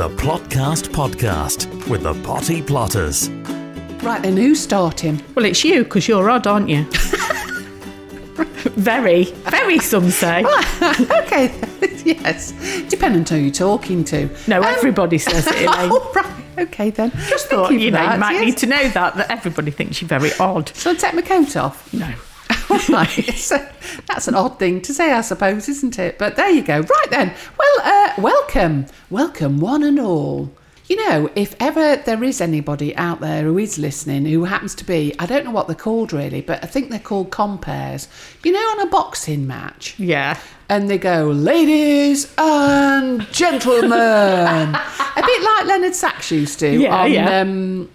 The Plotcast Podcast with the Potty Plotters. Right then, who's starting? Well, it's you because you're odd, aren't you? very, very. Some say. okay, yes. Depending on who you're talking to. No, Um, everybody says it. Elaine. oh, right. Okay then. Just Thought you you for know that, you might yes. need to know that that everybody thinks you're very odd. Shall I take my coat off? No. So that's an odd thing to say, I suppose, isn't it? But there you go. Right then. Well, uh, welcome. Welcome, one and all. You know, if ever there is anybody out there who is listening who happens to be, I don't know what they're called really, but I think they're called compares. You know, on a boxing match, Yeah. and they go, ladies and gentlemen. a bit like Leonard Sachs used to Yeah, on yeah. Um,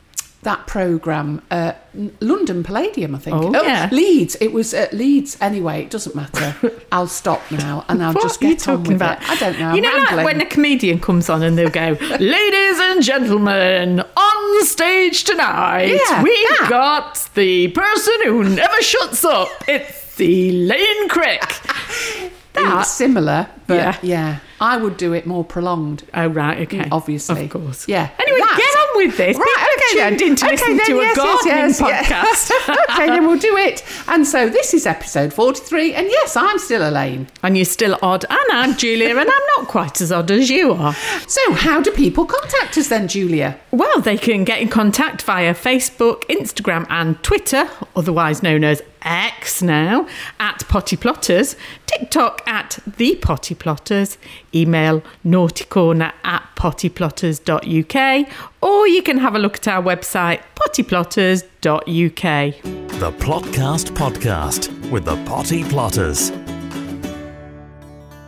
that programme, uh, N- London Palladium, I think. Oh, yeah. Leeds. It was at Leeds. Anyway, it doesn't matter. I'll stop now and I'll What just are you get on talking with about? it. I don't know. You I'm know, like when a comedian comes on and they'll go, "Ladies and gentlemen, on stage tonight, Yeah, we've that. got the person who never shuts up. It's Elaine Crick." That's similar, but Yeah. yeah. I would do it more prolonged. Oh right, okay. Obviously. of course. Yeah. Anyway, That. With this. Right, okay then. tuned in to Okay listen then, to a yes, yes, gardening yes, yeah. podcast. okay, then we'll do it. And so this is episode 43, and yes, I'm still Elaine. And you're still odd, and I'm Julia, and I'm not quite as odd as you are. So, how do people contact us then, Julia? Well, they can get in contact via Facebook, Instagram, and Twitter, otherwise known as X now, at Potty Plotters, TikTok at The Potty Plotters, email naughtycorner at pottyplotters.uk, or you can have a look at our website, pottyplotters.uk. The Plotcast Podcast with the Potty Plotters.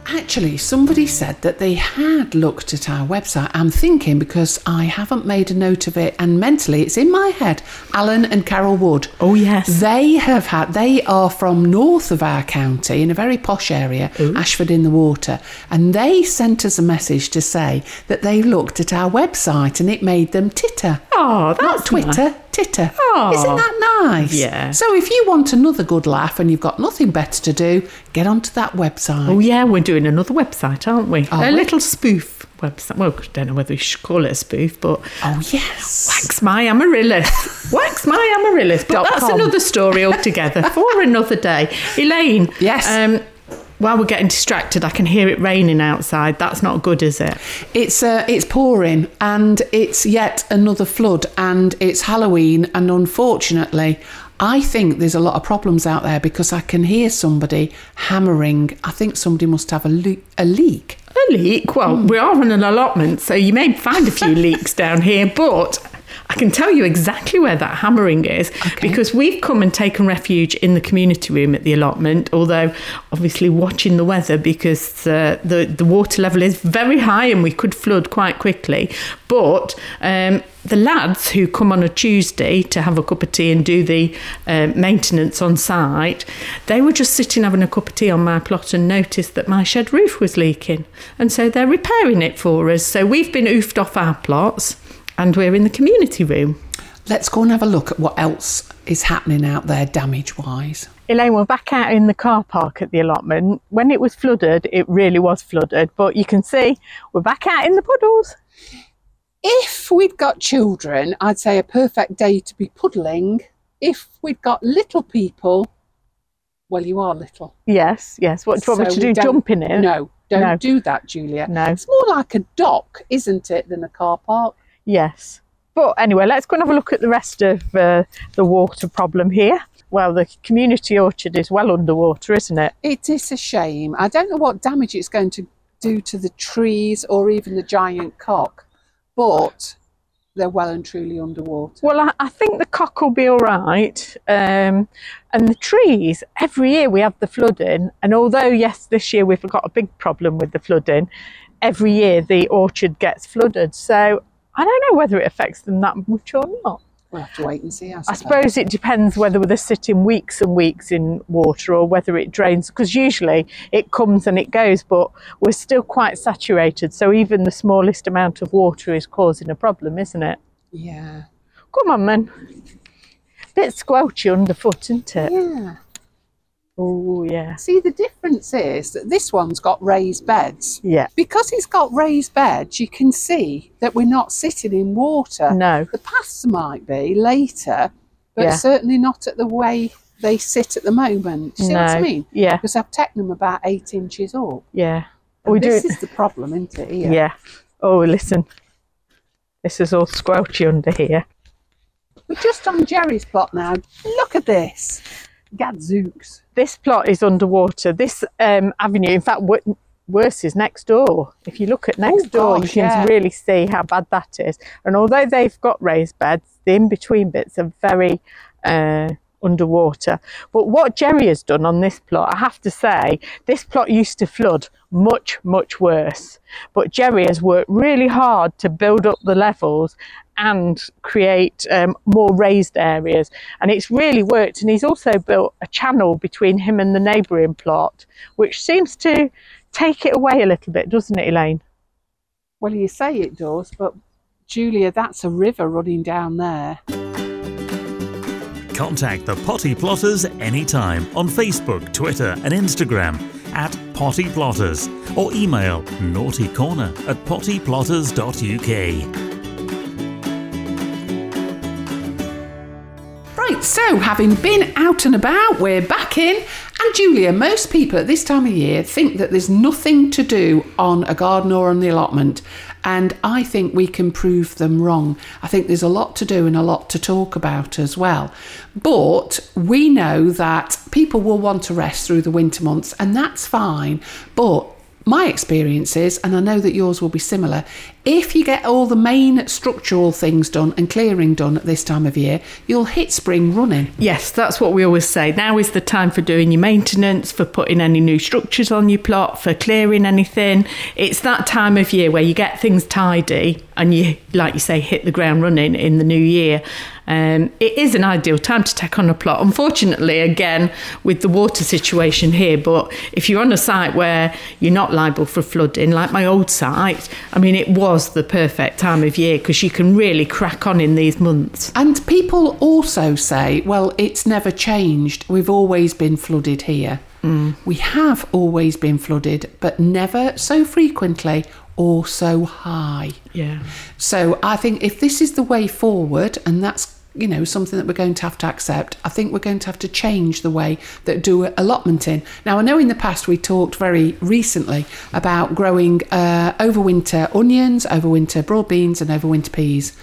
Actually, somebody said that they had looked at our website. I'm thinking because I haven't made a note of it, and mentally it's in my head. Alan and Carol Wood. Oh, yes. They have had, they are from north of our county in a very posh area, Ashford in the Water, and they sent us a message to say that they looked at our website and it made them titter. Oh, that's Not Twitter, titter. Oh. Isn't that nice? Yeah. So if you want another good laugh and you've got nothing better to do, get onto that website. Oh, yeah, we're doing another website, aren't we? Are a we? little spoof website. Well, I don't know whether we should call it a spoof, but Oh, yes. Wax my amaryllis. Wax my amaryllis. But that's com. another story altogether for another day. Elaine. Yes. Um, while we're getting distracted, I can hear it raining outside. That's not good, is it? It's uh, it's pouring and it's yet another flood and it's Halloween and unfortunately I think there's a lot of problems out there because I can hear somebody hammering. I think somebody must have a, le- a leak. A leak? Well, we are on an allotment, so you may find a few leaks down here, but I can tell you exactly where that hammering is because we've come and taken refuge in the community room at the allotment, although obviously watching the weather because uh, the, the water level is very high and we could flood quite quickly. But um, the lads who come on a Tuesday to have a cup of tea and do the uh, maintenance on site, they were just sitting having a cup of tea on my plot and noticed that my shed roof was leaking. And so they're repairing it for us. So we've been oofed off our plots and we're in the community room. Let's go and have a look at what else is happening out there damage wise. Elaine, we're back out in the car park at the allotment. When it was flooded, it really was flooded, but you can see we're back out in the puddles. If we'd got children, I'd say a perfect day to be puddling. If we'd got little people, well, you are little. Yes, yes. What do you want So me to do? Jump in it? No, don't No. do that, Julia. No. It's more like a dock, isn't it, than a car park? Yes. But anyway, let's go and have a look at the rest of uh, the water problem here. Well, the community orchard is well underwater, isn't it? It is a shame. I don't know what damage it's going to do to the trees or even the giant cock, but they're well and truly underwater. Well, I, I think the cock will be all right. Um, and the trees, every year we have the flooding. And although, yes, this year we've got a big problem with the flooding, every year the orchard gets flooded. So I don't know whether it affects them that much or not. We'll have to wait and see. I I suppose. suppose it depends whether they're sitting weeks and weeks in water or whether it drains, because usually it comes and it goes, but we're still quite saturated. So even the smallest amount of water is causing a problem, isn't it? Yeah. Come on, man. Bit squelchy underfoot, isn't it? Yeah. Oh, yeah. See, the difference is that this one's got raised beds. Yeah. Because it's got raised beds, you can see that we're not sitting in water. No. The paths might be later, but Yeah. certainly not at the way they sit at the moment. Do you see what I No. mean? Yeah. Because I've taken them about eight inches up. Yeah. And We do this it- is the problem, isn't it? Here? Yeah. Oh, listen. This is all squelchy under here. We're just on Jerry's plot now. Look at this. Gadzooks. This plot is underwater. This um, avenue, in fact, wo- worse is next door. If you look at next Oh, door, you can yeah. really see how bad that is. And although they've got raised beds, the in between bits are very uh, underwater. But what Jerry has done on this plot, I have to say, this plot used to flood much, much worse. But Jerry has worked really hard to build up the levels and create um, more raised areas. And it's really worked. And he's also built a channel between him and the neighbouring plot, which seems to take it away a little bit, doesn't it, Elaine? Well, you say it does, but Julia, that's a river running down there. Contact the Potty Plotters anytime on Facebook, Twitter, and Instagram at Potty Plotters or email naughtycorner at pottyplotters.uk. Right, so having been out and about, we're back in. And Julia, most people at this time of year think that there's nothing to do on a garden or on the allotment. And I think we can prove them wrong. I think there's a lot to do and a lot to talk about as well. But we know that people will want to rest through the winter months, and that's fine. But my experience is, and I know that yours will be similar, if you get all the main structural things done and clearing done at this time of year, you'll hit spring running. Yes, that's what we always say. Now is the time for doing your maintenance, for putting any new structures on your plot, for clearing anything. It's that time of year where you get things tidy and you, like you say, hit the ground running in the new year. Um, it is an ideal time to take on a plot. Unfortunately, again, with the water situation here, but if you're on a site where you're not liable for flooding, like my old site, I mean, it was the perfect time of year because you can really crack on in these months. And people also say, well, it's never changed. We've always been flooded here. Mm. We have always been flooded, but never so frequently or so high. Yeah. So I think if this is the way forward, and that's you know something that we're going to have to accept, I think we're going to have to change the way that do allotment in. Now I know in the past we talked very recently about growing uh, overwinter onions, overwinter broad beans, and overwinter peas.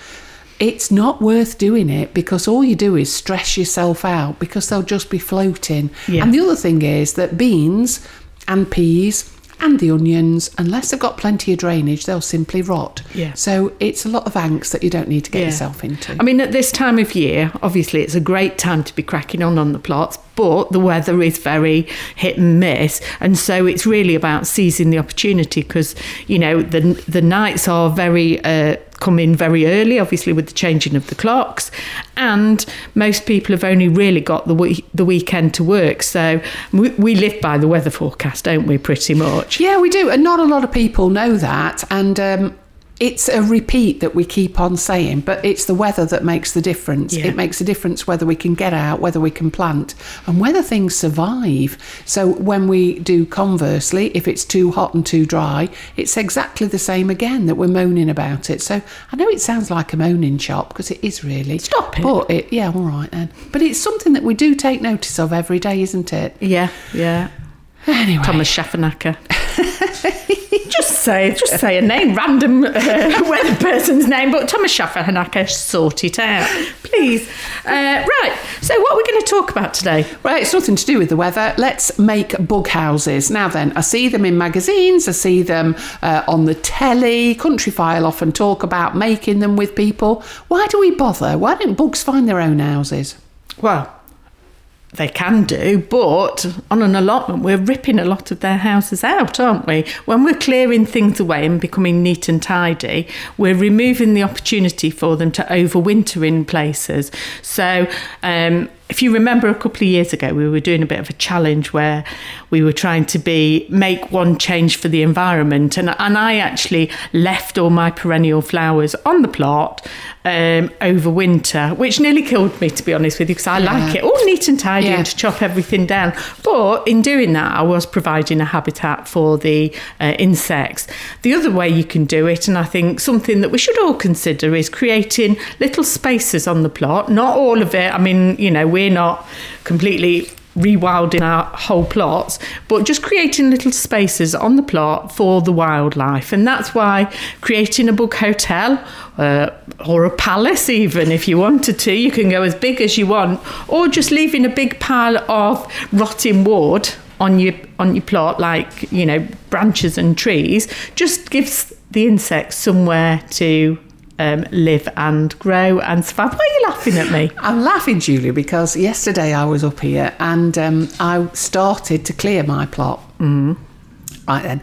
It's not worth doing it because all you do is stress yourself out because they'll just be floating. Yeah. And the other thing is that beans and peas and the onions, unless they've got plenty of drainage, they'll simply rot. Yeah. So it's a lot of angst that you don't need to get Yeah. yourself into. I mean, at this time of year, obviously it's a great time to be cracking on on the plots, but the weather is very hit and miss, and so it's really about seizing the opportunity because you know the the nights are very. Uh, come in very early obviously with the changing of the clocks and most people have only really got the week, the weekend to work so we, we live by the weather forecast don't we pretty much yeah, we do. And not a lot of people know that. And um, it's a repeat that we keep on saying, but it's the weather that makes the difference. Yeah. It makes a difference whether we can get out, whether we can plant, and whether things survive. So when we do conversely, if it's too hot and too dry, it's exactly the same again that we're moaning about it. So I know it sounds like a moaning shop because it is really. Stop it. But it, yeah, all right then. But it's something that we do take notice of every day, isn't it? yeah yeah Anyway. Tomasz Schafernaker. just say, just say a name, random uh, weather person's name, but Tomasz Schafernaker, sort it out, please. Uh, right. So, what are we going to talk about today? Well, it's nothing to do with the weather. Let's make bug houses. Now, then, I see them in magazines, I see them uh, on the telly. Countryfile often talk about making them with people. Why do we bother? Why don't bugs find their own houses? Well, they can do, but on an allotment, we're ripping a lot of their houses out, aren't we? When we're clearing things away and becoming neat and tidy, we're removing the opportunity for them to overwinter in places. So, um, if you remember a couple of years ago, we were doing a bit of a challenge where we were trying to be make one change for the environment, and and I actually left all my perennial flowers on the plot um, over winter, which nearly killed me to be honest with you, because I like it all neat and tidy Yeah. and to chop everything down. But in doing that, I was providing a habitat for the uh, insects. The other way you can do it, and I think something that we should all consider, is creating little spaces on the plot. Not all of it. I mean, you know, we're not completely rewilding our whole plots, but just creating little spaces on the plot for the wildlife. And that's why creating a bug hotel uh, or a palace, even if you wanted to, you can go as big as you want, or just leaving a big pile of rotting wood on your on your plot like you know branches and trees just gives the insects somewhere to um, live and grow and survive. Why are you laughing at me? I'm laughing, Julia, because yesterday I was up here and um, I started to clear my plot. Mm. Right then,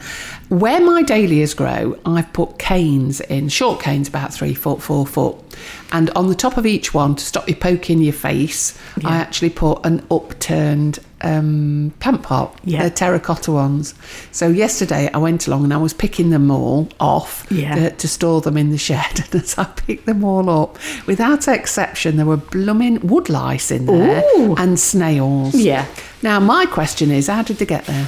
where my dahlias grow, I've put canes in, short canes about three foot, four foot. And on the top of each one, to stop you poking your face, I actually put an upturned um, plant pot, Yeah. the terracotta ones. So yesterday I went along and I was picking them all off Yeah. to, to store them in the shed. And as I picked them all up, without exception, there were blooming wood lice in there Ooh. and snails. Yeah. Now, my question is, how did they get there?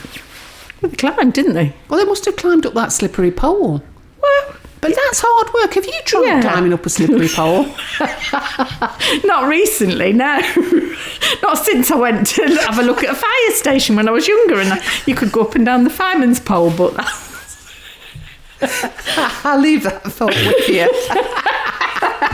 Well, they climbed, didn't they? Well, they must have climbed up that slippery pole. Well, But that's hard work. Have you tried Yeah. climbing up a slippery pole? not recently, no. not since I went to have a look at a fire station when I was younger, and I, you could go up and down the fireman's pole. But I'll leave that thought with you.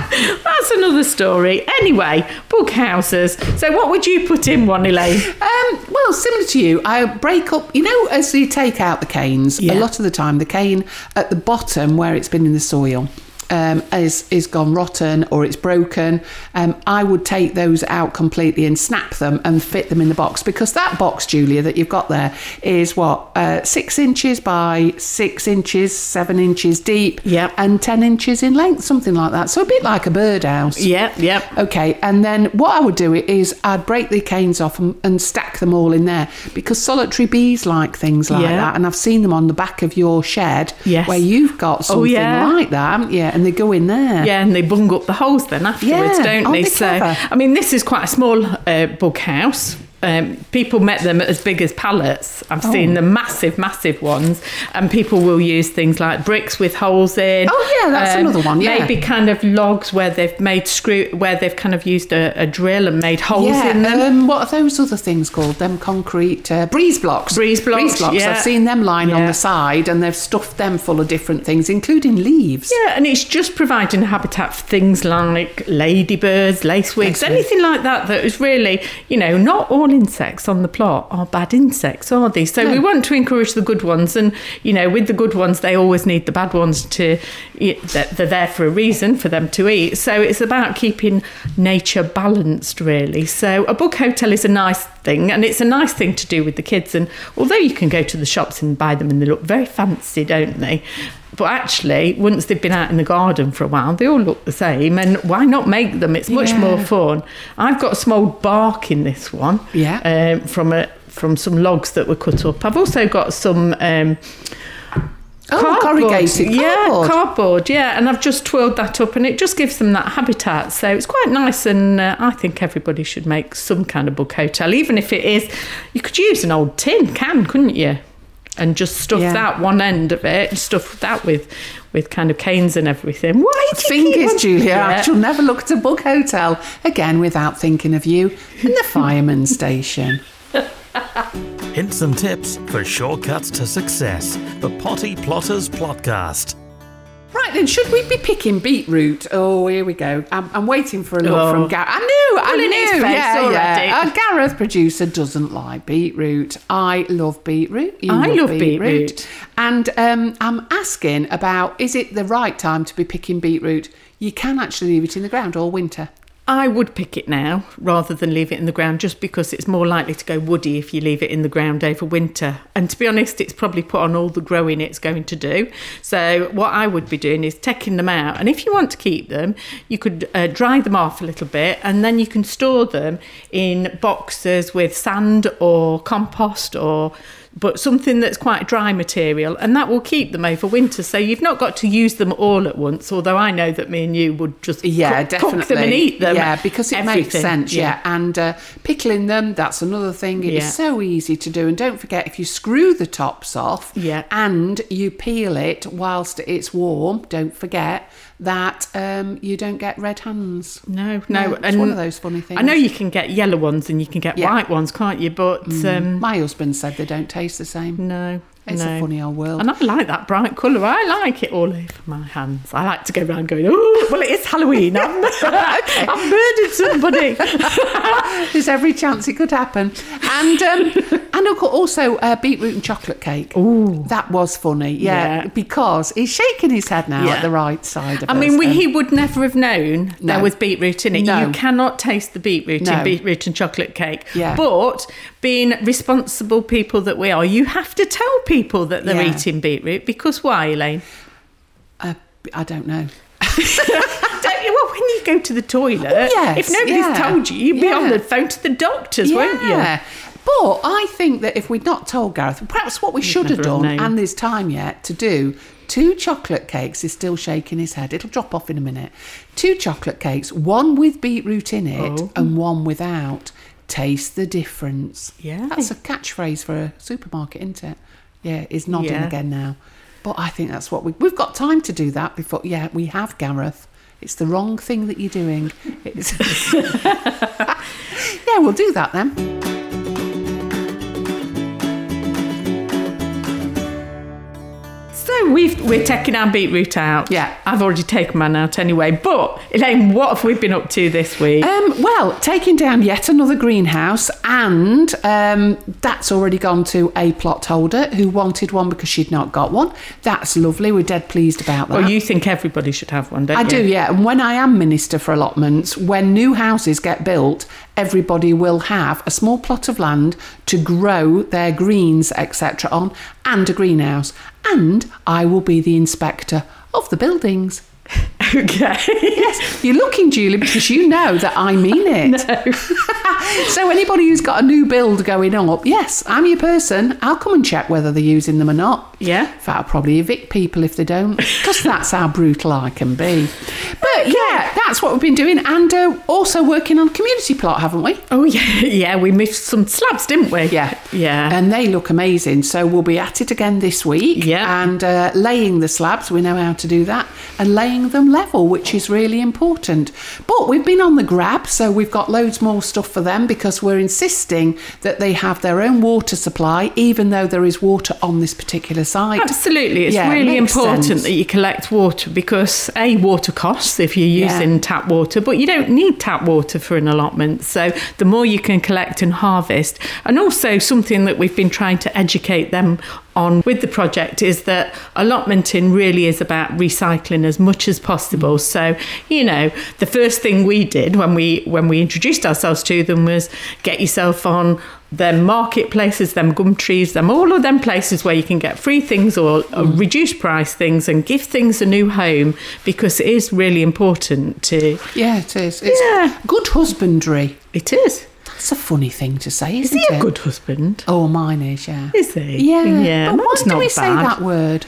that's another story. Anyway, bug houses. So, what would you put in one, Elaine? Um, well, similar to you, I break up. You know, as you take out the canes, Yeah. a lot of the time the cane at the bottom where it's been in the soil. Um, is is gone rotten or it's broken. Um, I would take those out completely and snap them and fit them in the box because that box, Julia, that you've got there is what uh, six inches by six inches, seven inches deep, Yep. and ten inches in length, something like that. So a bit like a birdhouse. Yep, yep. Okay, and then what I would do is I'd break the canes off and, and stack them all in there because solitary bees like things like Yeah. that, and I've seen them on the back of your shed Yes. where you've got something yeah. like that, haven't you? And they go in there. Yeah, and they bung up the holes then afterwards, Yeah, don't aren't they? they so. I mean, this is quite a small uh, bug house. Um, people met them as big as pallets. I've Oh. seen the massive, massive ones, and people will use things like bricks with holes in. Um, Oh, yeah, that's another one, yeah. maybe kind of logs where they've made screw, where they've kind of used a, a drill and made holes Yeah, in them. um, what are those other things called? Them concrete uh, breeze blocks. Breeze blocks, yeah. I've seen them lying on the side, and they've stuffed them full of different things, including leaves. Yeah, and it's just providing habitat for things like ladybirds, lacewings, Lacewings. anything like that. That is really, you know, not all insects on the plot are bad insects, are they? So No. we want to encourage the good ones, and you know, with the good ones, they always need the bad ones to. They're there for a reason for them to eat. So it's about keeping nature balanced, really. So a bug hotel is a nice thing, and it's a nice thing to do with the kids. And although you can go to the shops and buy them, and they look very fancy, don't they? But actually, once they've been out in the garden for a while, they all look the same. And why not make them? It's much Yeah. more fun. I've got some old bark in this one. Yeah. Um, from a from some logs that were cut up. I've also got some. Um, Oh, corrugated cardboard. yeah, cardboard. cardboard, yeah, and I've just twirled that up, and it just gives them that habitat. So it's quite nice, and uh, I think everybody should make some kind of bug hotel, even if it is. You could use an old tin can, couldn't you? And just stuff Yeah. that one end of it, stuff that with with kind of canes and everything. Why do you Thing keep on- Julia, Yeah. I shall never look at a bug hotel again without thinking of you and the fireman station. Hints and tips for shortcuts to success. The Potty Plotters Plotcast. Right then, should we be picking beetroot? Oh, here we go. I'm, I'm waiting for a look Oh. from Gareth. I knew, I Pulling knew. yeah, already. yeah. Our Gareth producer doesn't like beetroot. I love beetroot. You I love beetroot. And um, I'm asking about is it the right time to be picking beetroot? You can actually leave it in the ground all winter. I would pick it now rather than leave it in the ground just because it's more likely to go woody if you leave it in the ground over winter. And to be honest, it's probably put on all the growing it's going to do. So, what I would be doing is taking them out. And if you want to keep them, you could uh, dry them off a little bit and then you can store them in boxes with sand or compost or but something that's quite dry material, and that will keep them over winter. So you've not got to use them all at once. Although I know that me and you would just Yeah, cook, definitely. cook them and eat them. Yeah, because it makes Everything. sense. Yeah, and uh, pickling them, that's another thing. It's Yeah. so easy to do. And don't forget, if you screw the tops off Yeah. and you peel it whilst it's warm, don't forget that um, you don't get red hands. No, no, No, it's one of those funny things. I know you can get yellow ones and you can get Yeah. Mm. white ones, can't you? But um, My husband said they don't taste the same. no, It's no. a funny old world. And I like that bright colour. I like it all over my hands. I like to go around going, oh, well, it is Halloween. I've, I've murdered somebody. There's every chance it could happen. And um, and also uh, beetroot and chocolate cake. Ooh. That was funny, yeah, Yeah. because he's shaking his head now Yeah. at the right side of I us. mean, we, and- he would never have known No. there was beetroot in it. No. You cannot taste the beetroot No. in beetroot and chocolate cake. Yeah. But being responsible people that we are, you have to tell people that they're Yeah. eating beetroot because why, Elaine? uh, I don't know. Don't you? Well, when you go to the toilet, Oh, yes, if nobody's yeah, told you, you'd be on the phone to the doctors, won't you? Yeah. But I think that if we'd not told Gareth, perhaps what we should have have done, known. and there's time yet to do, two chocolate cakes is still shaking his head. It'll drop off in a minute. Two chocolate cakes, one with beetroot in it Oh. and one without. Taste the difference. Yeah. That's a catchphrase for a supermarket, isn't it? Yeah, he's nodding Yeah. again now. But I think that's what we, we've got time to do that before. Yeah, we have, Gareth. It's the wrong thing that you're doing. It's yeah, we'll do that then. So we've, we're taking our beetroot out. Yeah. I've already taken mine out anyway. But, Elaine, what have we been up to this week? Um, well, taking down yet another greenhouse, and um, that's already gone to a plot holder who wanted one because she'd not got one. That's lovely. We're dead pleased about that. well, you think everybody should have one, don't I you? I do, yeah. And when I am minister for allotments, when new houses get built, everybody will have a small plot of land to grow their greens, etc., on, and a greenhouse. And I will be the inspector of the buildings. Okay. Yes, you're looking, Julie, because you know that I mean it. so anybody who's got a new build going up, yes, I'm your person. I'll come and check whether they're using them or not. Yeah. In fact, I'll probably evict people if they don't, because that's how brutal I can be. But yeah, that's what we've been doing, and uh, also working on community plot, haven't we? Oh, yeah. Yeah, we missed some slabs, didn't we? Yeah, Yeah. and they look amazing. So we'll be at it again this week. Yeah. and uh, laying the slabs. We know how to do that, and laying them level, which is really important. But we've been on the grab, so we've got loads more stuff for them because we're insisting that they have their own water supply, even though there is water on this particular site. Absolutely. It's Yeah, really makes important sense. that you collect water because A, water costs if you're Yeah. using tap water, but you don't need tap water for an allotment. So the more you can collect and harvest, and also something that we've been trying to educate them on with the project is that allotmenting really is about recycling as much as possible. Mm. So, you know, the first thing we did when we when we introduced ourselves to them was get yourself on them marketplaces, them Gumtrees, them all of them places where you can get free things or, or mm. reduced price things and give things a new home because it is really important to. yeah, it is. It's Yeah. good husbandry. It is. That's a funny thing to say, Is isn't he a it? good husband? Oh, mine is, yeah. Is he? Yeah, Yeah. but why do not we bad. say that word?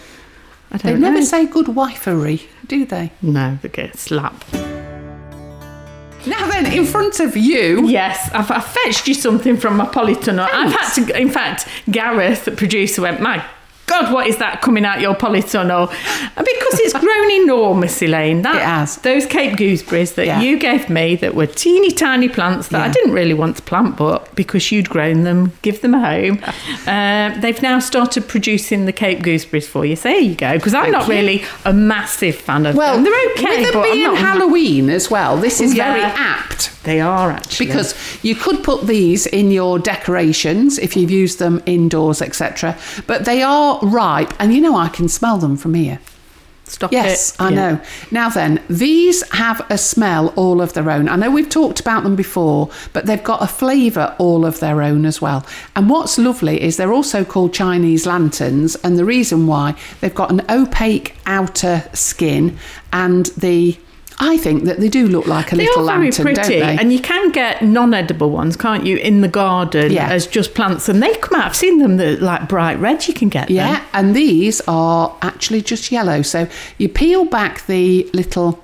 I don't never know. Never say good wifery, do they? No, they get slapped. Now then, in front of you, Yes, I've, I've fetched you something from my polytunnel. I've had to, in fact, Gareth, the producer, went, My God, what is that coming out your polytunnel? And because it's grown enormous, Elaine. That, It has. Those Cape gooseberries that Yeah. you gave me that were teeny tiny plants that I didn't really want to plant, but because you'd grown them, give them a home. uh, they've now started producing the Cape gooseberries for you. So there you go. Because I'm Thank not you. really a massive fan of them. well, them. They're okay, with it but I'm being not. Halloween as well, this is Yeah. very apt. they are actually. Because you could put these in your decorations if you've used them indoors, etc. But they are ripe, and you know I can smell them from here. Stop Yes, it. I Yeah. know. Now then, these have a smell all of their own. I know we've talked about them before, but they've got a flavour all of their own as well. And what's lovely is they're also called Chinese lanterns, and the reason why they've got an opaque outer skin and the I think that they do look like a They little are very lantern, pretty, don't they? and you can get non-edible ones, can't you, in the garden Yeah. as just plants, and they come out. I've seen them that like bright red. You can get them. Yeah, and these are actually just yellow. So you peel back the little.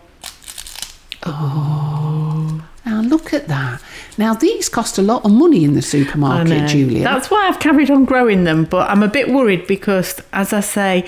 Oh, now look at that. Now these cost a lot of money in the supermarket. Julia. That's why I've carried on growing them, but I'm a bit worried because, as I say,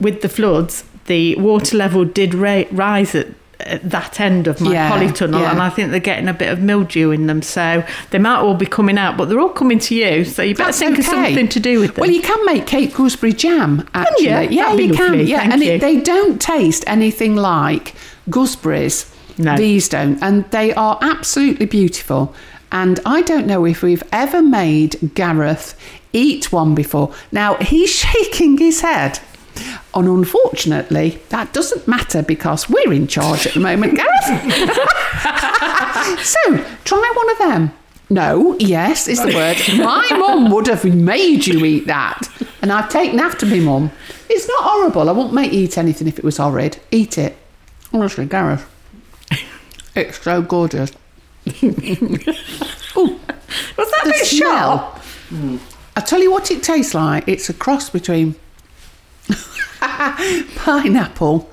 with the floods, the water level did ra- rise at, at that end of my Yeah, polytunnel, yeah. and I think they're getting a bit of mildew in them, so they might all be coming out, but they're all coming to you, so you better That's think of something to do with them. Well, you can make Cape gooseberry jam. Actually, you? yeah, you lovely, can. Yeah, thank and. It, they don't taste anything like gooseberries. No. These don't, and they are absolutely beautiful. And I don't know if we've ever made Gareth eat one before. Now he's shaking his head. And unfortunately, that doesn't matter because we're in charge at the moment, Gareth. so, try one of them. No, yes, is the word. My mum would have made you eat that. And I've taken after me mum. It's not horrible. I wouldn't make you eat anything if it was horrid. Eat it. Honestly, Gareth. It's so gorgeous. Ooh, Was that a the bit sharp? smell. I tell you what it tastes like. It's a cross between pineapple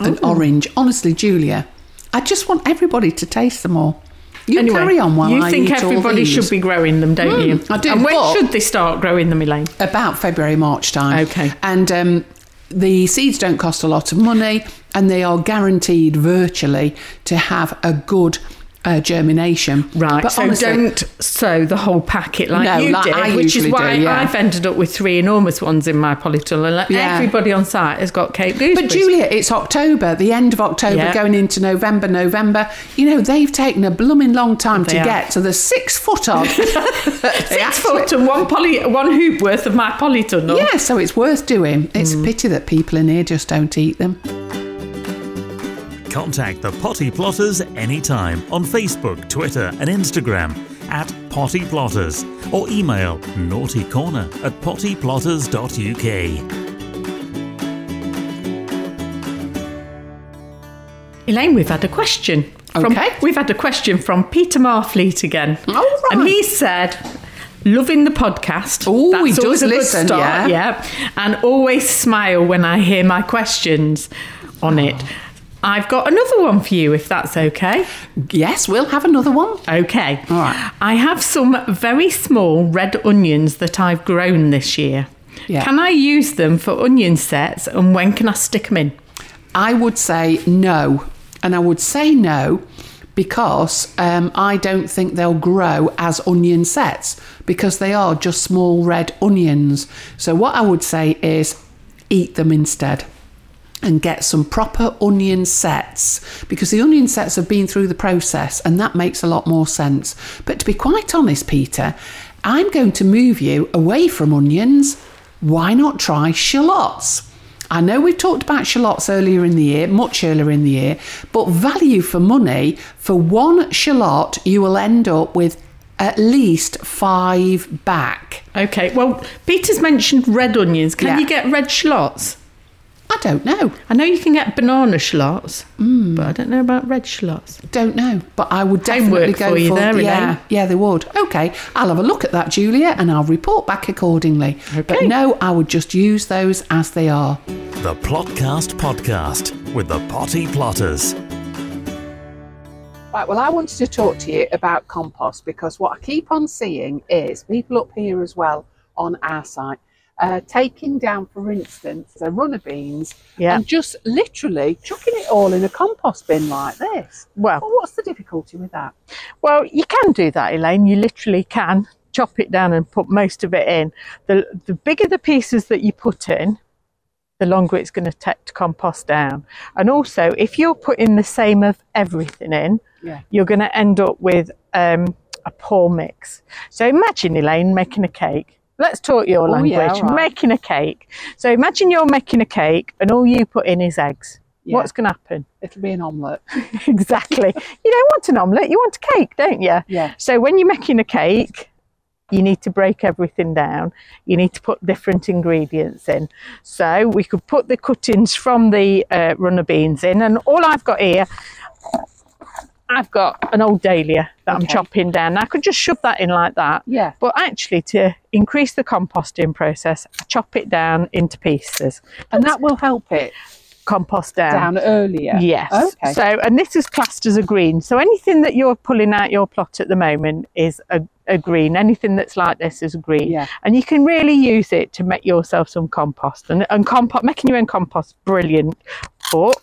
and orange. Honestly, Julia, I just want everybody to taste them all. You Anyway, carry on while you I think everybody should be growing them, don't you? Mm, I do, And when should they start growing them, Elaine? about February, March time. Okay. And um, the seeds don't cost a lot of money and they are guaranteed virtually to have a good uh, germination. Right, But so honestly, don't sow the whole packet like No, you like did, I which is why do, yeah. I've ended up with three enormous ones in my polytunnel. And like Yeah. everybody on site has got Cape gooseberries. But Julia, it's October, the end of October, Yeah. going into November, November. You know, they've taken a blooming long time They to are. get to the six foot odd. six foot and one poly, one hoop worth of my polytunnel. Yeah, so it's worth doing. It's Mm. a pity that people in here just don't eat them. Contact the Potty Plotters anytime on Facebook, Twitter, and Instagram at Potty Plotters or email naughtycorner at pottyplotters.uk. Elaine, we've had a question. From, Okay. We've had a question from Peter Marfleet again. Oh, right. And he said, loving the podcast. Ooh, he That's always does a good listen, start, yeah. And always smile when I hear my questions on it. I've got another one for you, if that's okay. Yes, we'll have another one. Okay. All right. I have some very small red onions that I've grown this year. Yeah. Can I use them for onion sets and when can I stick them in? I would say no. And I would say no because um, I don't think they'll grow as onion sets because they are just small red onions. So, what I would say is eat them instead and get some proper onion sets because the onion sets have been through the process and that makes a lot more sense. But to be quite honest, Peter, I'm going to move you away from onions. Why not try shallots? I know we've talked about shallots earlier in the year, much earlier in the year, but value for money for one shallot, you will end up with at least five back. Okay, well, Peter's mentioned red onions. Can Yeah. you get red shallots? I don't know. I know you can get banana shallots, Mm. but I don't know about red shallots. Don't know, but I would definitely work go for you there, yeah, Elaine. yeah, they would. Okay, I'll have a look at that, Julia, and I'll report back accordingly. But no, I would just use those as they are. The Plotcast Podcast with the Potty Plotters. Right, well, I wanted to talk to you about compost because what I keep on seeing is people up here as well on our site uh, taking down, for instance, the runner beans Yeah. and just literally chucking it all in a compost bin like this. Well, Well, what's the difficulty with that? well, you can do that, Elaine. You literally can chop it down and put most of it in. The the bigger the pieces that you put in, the longer it's going to take to compost down. And also, if you're putting the same of everything in, Yeah. you're going to end up with um, a poor mix. So imagine, Elaine, making a cake. Let's talk your Oh, language. yeah, all right. Making a cake. So imagine you're making a cake and all you put in is eggs. Yeah. What's going to happen? It'll be an omelette. exactly. You don't want an omelette, you want a cake, don't you? Yeah. So when you're making a cake, you need to break everything down. You need to put different ingredients in. So we could put the cuttings from the uh, runner beans in, and all I've got here, I've got an old dahlia that I'm chopping down. Now, I could just shove that in like that. Yeah. But actually, to increase the composting process, I chop it down into pieces. And that will help it Compost down. down earlier. Yes. Okay. So, and this is classed as a green. So, anything that you're pulling out your plot at the moment is a, a green. Anything that's like this is a green. Yeah. And you can really use it to make yourself some compost. And, and compost, making your own compost, brilliant. But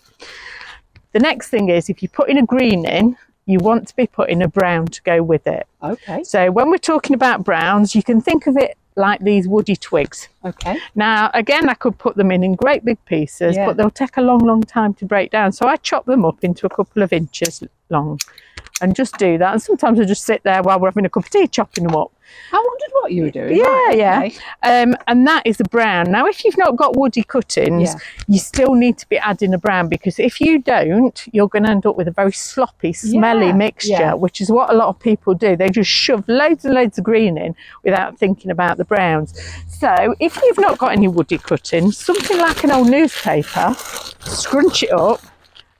the next thing is if you're putting a green in, you want to be putting a brown to go with it. Okay. So, when we're talking about browns, you can think of it like these woody twigs. Okay. Now, again, I could put them in in great big pieces, Yeah. but they'll take a long, long time to break down. So I chop them up into a couple of inches long and just do that. And sometimes I just sit there while we're having a cup of tea chopping them up. I wondered what you were doing. Yeah, Right, yeah. okay. Um, and that is a brown. Now, if you've not got woody cuttings, Yeah. you still need to be adding a brown because if you don't, you're going to end up with a very sloppy, smelly Yeah, mixture, yeah. which is what a lot of people do. They just shove loads and loads of green in without thinking about the browns. So, if you've not got any woody cuttings, something like an old newspaper, scrunch it up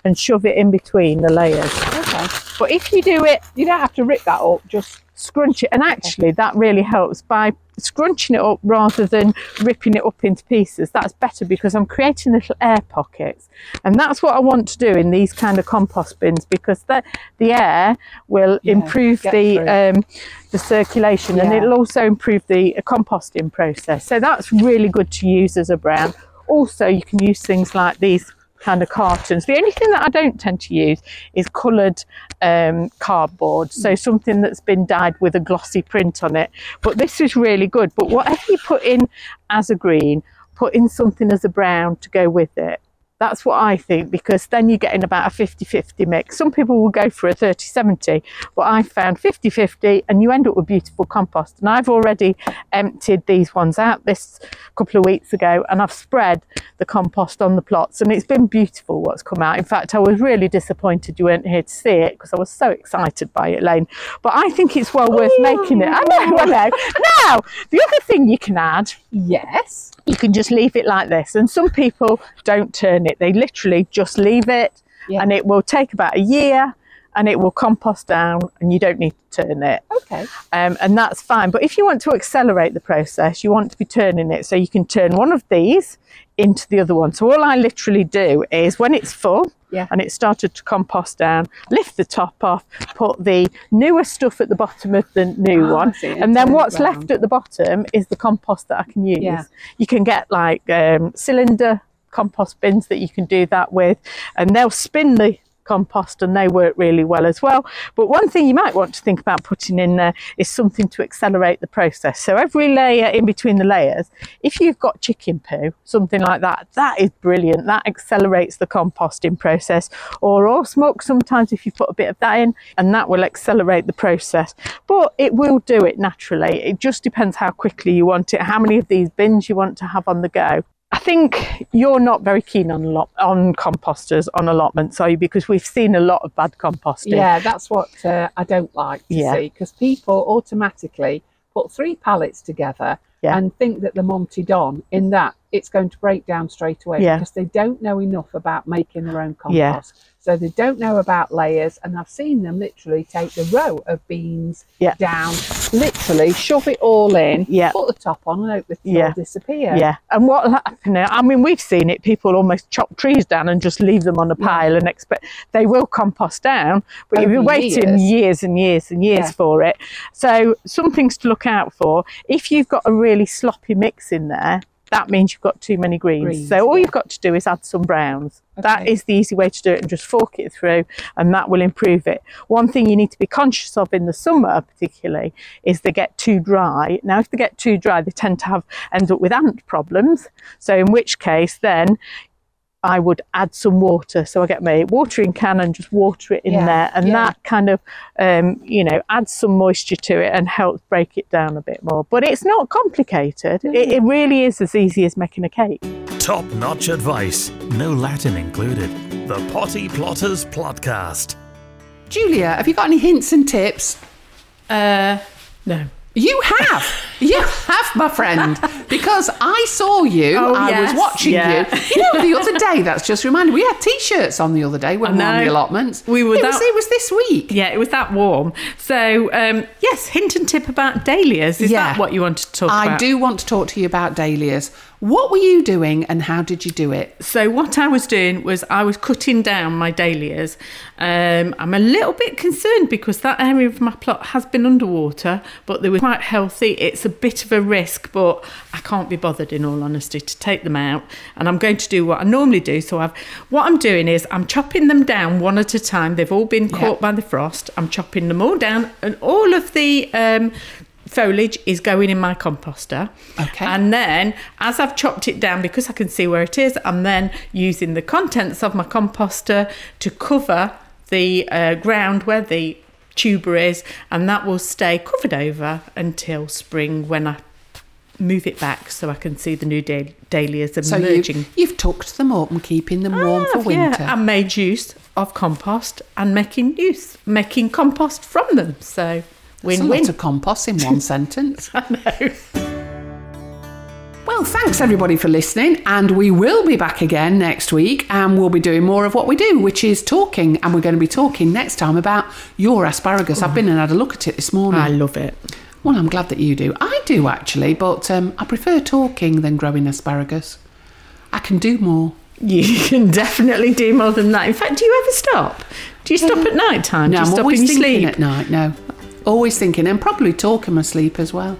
and shove it in between the layers. Okay. But if you do it You don't have to rip that up. Just scrunch it. And actually that really helps by scrunching it up rather than ripping it up into pieces. That's better because i'm creating little air pockets. And that's what i want to do in these kind of compost bins because that the air will Yeah, improve the um, the circulation and it'll also improve the uh, composting process. So that's really good to use as a brown also you can use things like these kind of cartons. The only thing that i don't tend to use is coloured um, cardboard. So something that's been dyed with a glossy print on it. But this is really good. But whatever you put in as a green put in something as a brown to go with it that's what I think because then you're getting about a 50 50 mix. Some people will go for a 30 70, but I found 50 50 and you end up with beautiful compost. And I've already emptied these ones out this couple of weeks ago and I've spread the compost on the plots and it's been beautiful what's come out. In fact, I was really disappointed you weren't here to see it because I was so excited by it, Lane. But I think it's well worth making it. I know, I know. Now, the other thing you can add yes. you can just leave it like this. And some people don't turn it, they literally just leave it Yeah. and it will take about a year and it will compost down and you don't need to turn it. Okay. Um, and that's fine. But if you want to accelerate the process, you want to be turning it so you can turn one of these into the other one. So all I literally do is when it's full Yeah. and it's started to compost down, lift the top off, put the newer stuff at the bottom of the new I one, see, and and then what's round. left at the bottom is the compost that I can use. Yeah. You can get like um, cylinder compost bins that you can do that with, and they'll spin the compost and they work really well as well. But one thing you might want to think about putting in there is something to accelerate the process. So every layer in between the layers, if you've got chicken poo, something like that, that is brilliant. That accelerates the composting process. Or horse muck, sometimes if you put a bit of that in, and that will accelerate the process. But it will do it naturally. It just depends how quickly you want it, how many of these bins you want to have on the go. I think you're not very keen on lot on composters on allotments, are you? Because we've seen a lot of bad composting. Yeah, that's what uh, I don't like to Yeah. see because people automatically put three pallets together Yeah. and think that the Monty Don in that it's going to break down straight away Yeah. because they don't know enough about making their own compost. Yeah. So they don't know about layers, and I've seen them literally take the row of beans Yeah. down, literally shove it all in, Yeah. put the top on, and hope it'll Yeah. disappear. Yeah, and what happened? I mean, we've seen it. People almost chop trees down and just leave them on a Yeah. pile and expect they will compost down, but you'll be waiting years. years and years and years Yeah. for it. So, some things to look out for. If you've got a really sloppy mix in there, that means you've got too many greens. Greens, so, all yeah. you've got to do is add some browns. That Okay. is the easy way to do it, and just fork it through, and that will improve it. One thing you need to be conscious of in the summer, particularly, is they get too dry. Now, if they get too dry, they tend to have end up with ant problems. So, in which case, then I would add some water. So I get my watering can and just water it in Yeah, there, and yeah. that kind of, um, you know, adds some moisture to it and helps break it down a bit more. But it's not complicated. It, it really is as easy as making a cake. Top notch advice, no Latin included. The Potty Plotters Plotcast. Julia, have you got any hints and tips? Uh, no. You have. You have, my friend. Because I saw you. Oh, I yes, was watching yeah. you. You know, the other day, that's just reminded me. We had t shirts on the other day when we were on the allotments. We were it, was, that- it was this week. Yeah, it was that warm. So, um, yes, hint and tip about dahlias. Is Yeah. that what you want to talk I about? do want to talk to you about dahlias. What were you doing and how did you do it? So what I was doing was I was cutting down my dahlias. Um, I'm a little bit concerned because that area of my plot has been underwater, but they were quite healthy. It's a bit of a risk, but I can't be bothered, in all honesty, to take them out. And I'm going to do what I normally do. So I've what I'm doing is I'm chopping them down one at a time. They've all been caught by the frost. I'm chopping them all down, and all of the um, foliage is going in my composter. Okay. And then, as I've chopped it down, because I can see where it is, I'm then using the contents of my composter to cover the uh, ground where the tuber is, and that will stay covered over until spring when I move it back so I can see the new da- dahlias So emerging. you, you've tucked them up and keeping them warm for Ah, winter. Yeah, and made use of compost and making use, making compost from them. So Win-win. lot of compost in one sentence. I know. Well, thanks everybody for listening, and we will be back again next week, and we'll be doing more of what we do, which is talking, and we're going to be talking next time about your asparagus. I've been and had a look at it this morning. I love it. Well, I'm glad that you do. I do actually, but um, I prefer talking than growing asparagus. I can do more. You can definitely do more than that. In fact, do you ever stop? Do you stop at night time? No, do you I'm stop always in thinking sleep? at night. No, always thinking, and probably talk in my sleep as well.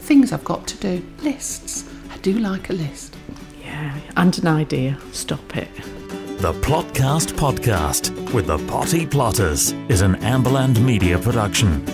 Things I've got to do. Lists. I do like a list. Yeah, and an idea. Stop it. The Plotcast Podcast with the Potty Plotters is an Amberland Media production.